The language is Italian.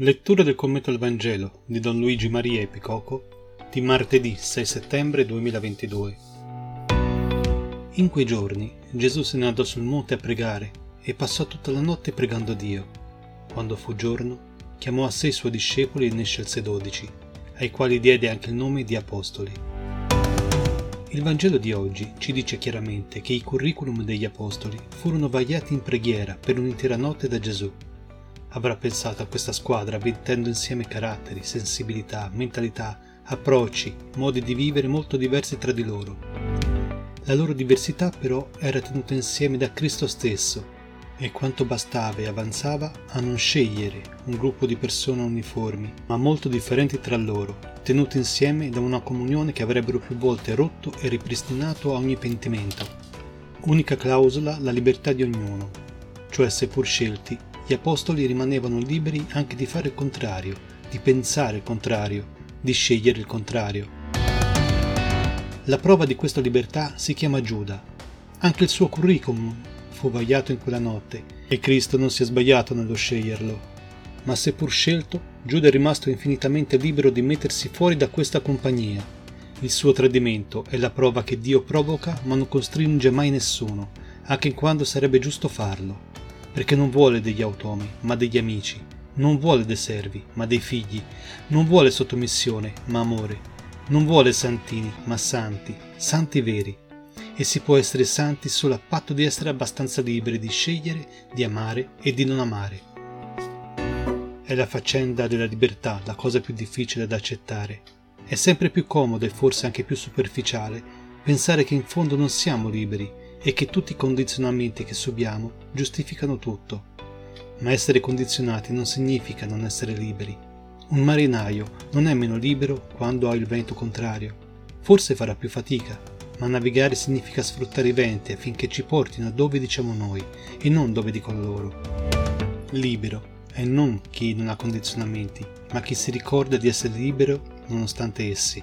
Lettura del commento al Vangelo di Don Luigi Maria Epicoco di martedì 6 settembre 2022. In quei giorni Gesù se ne andò sul monte a pregare e passò tutta la notte pregando Dio. Quando fu giorno, chiamò a sé i suoi discepoli e ne scelse dodici, ai quali diede anche il nome di Apostoli. Il Vangelo di oggi ci dice chiaramente che i curriculum degli Apostoli furono vagliati in preghiera per un'intera notte da Gesù avrà pensato a questa squadra mettendo insieme caratteri, sensibilità, mentalità, approcci, modi di vivere molto diversi tra di loro. La loro diversità però era tenuta insieme da Cristo stesso e quanto bastava e avanzava a non scegliere un gruppo di persone uniformi, ma molto differenti tra loro, tenuti insieme da una comunione che avrebbero più volte rotto e ripristinato ogni pentimento. Unica clausola la libertà di ognuno, cioè seppur scelti, gli apostoli rimanevano liberi anche di fare il contrario, di pensare il contrario, di scegliere il contrario. La prova di questa libertà si chiama Giuda. Anche il suo curriculum fu vagliato in quella notte e Cristo non si è sbagliato nello sceglierlo. Ma seppur scelto, Giuda è rimasto infinitamente libero di mettersi fuori da questa compagnia. Il suo tradimento è la prova che Dio provoca ma non costringe mai nessuno, anche quando sarebbe giusto farlo perché non vuole degli automi, ma degli amici, non vuole dei servi, ma dei figli, non vuole sottomissione, ma amore, non vuole santini, ma santi, santi veri. E si può essere santi solo a patto di essere abbastanza liberi di scegliere, di amare e di non amare. È la faccenda della libertà la cosa più difficile da accettare. È sempre più comodo e forse anche più superficiale pensare che in fondo non siamo liberi e che tutti i condizionamenti che subiamo giustificano tutto. Ma essere condizionati non significa non essere liberi. Un marinaio non è meno libero quando ha il vento contrario. Forse farà più fatica, ma navigare significa sfruttare i venti affinché ci portino dove diciamo noi e non dove dicono loro. Libero è non chi non ha condizionamenti, ma chi si ricorda di essere libero nonostante essi.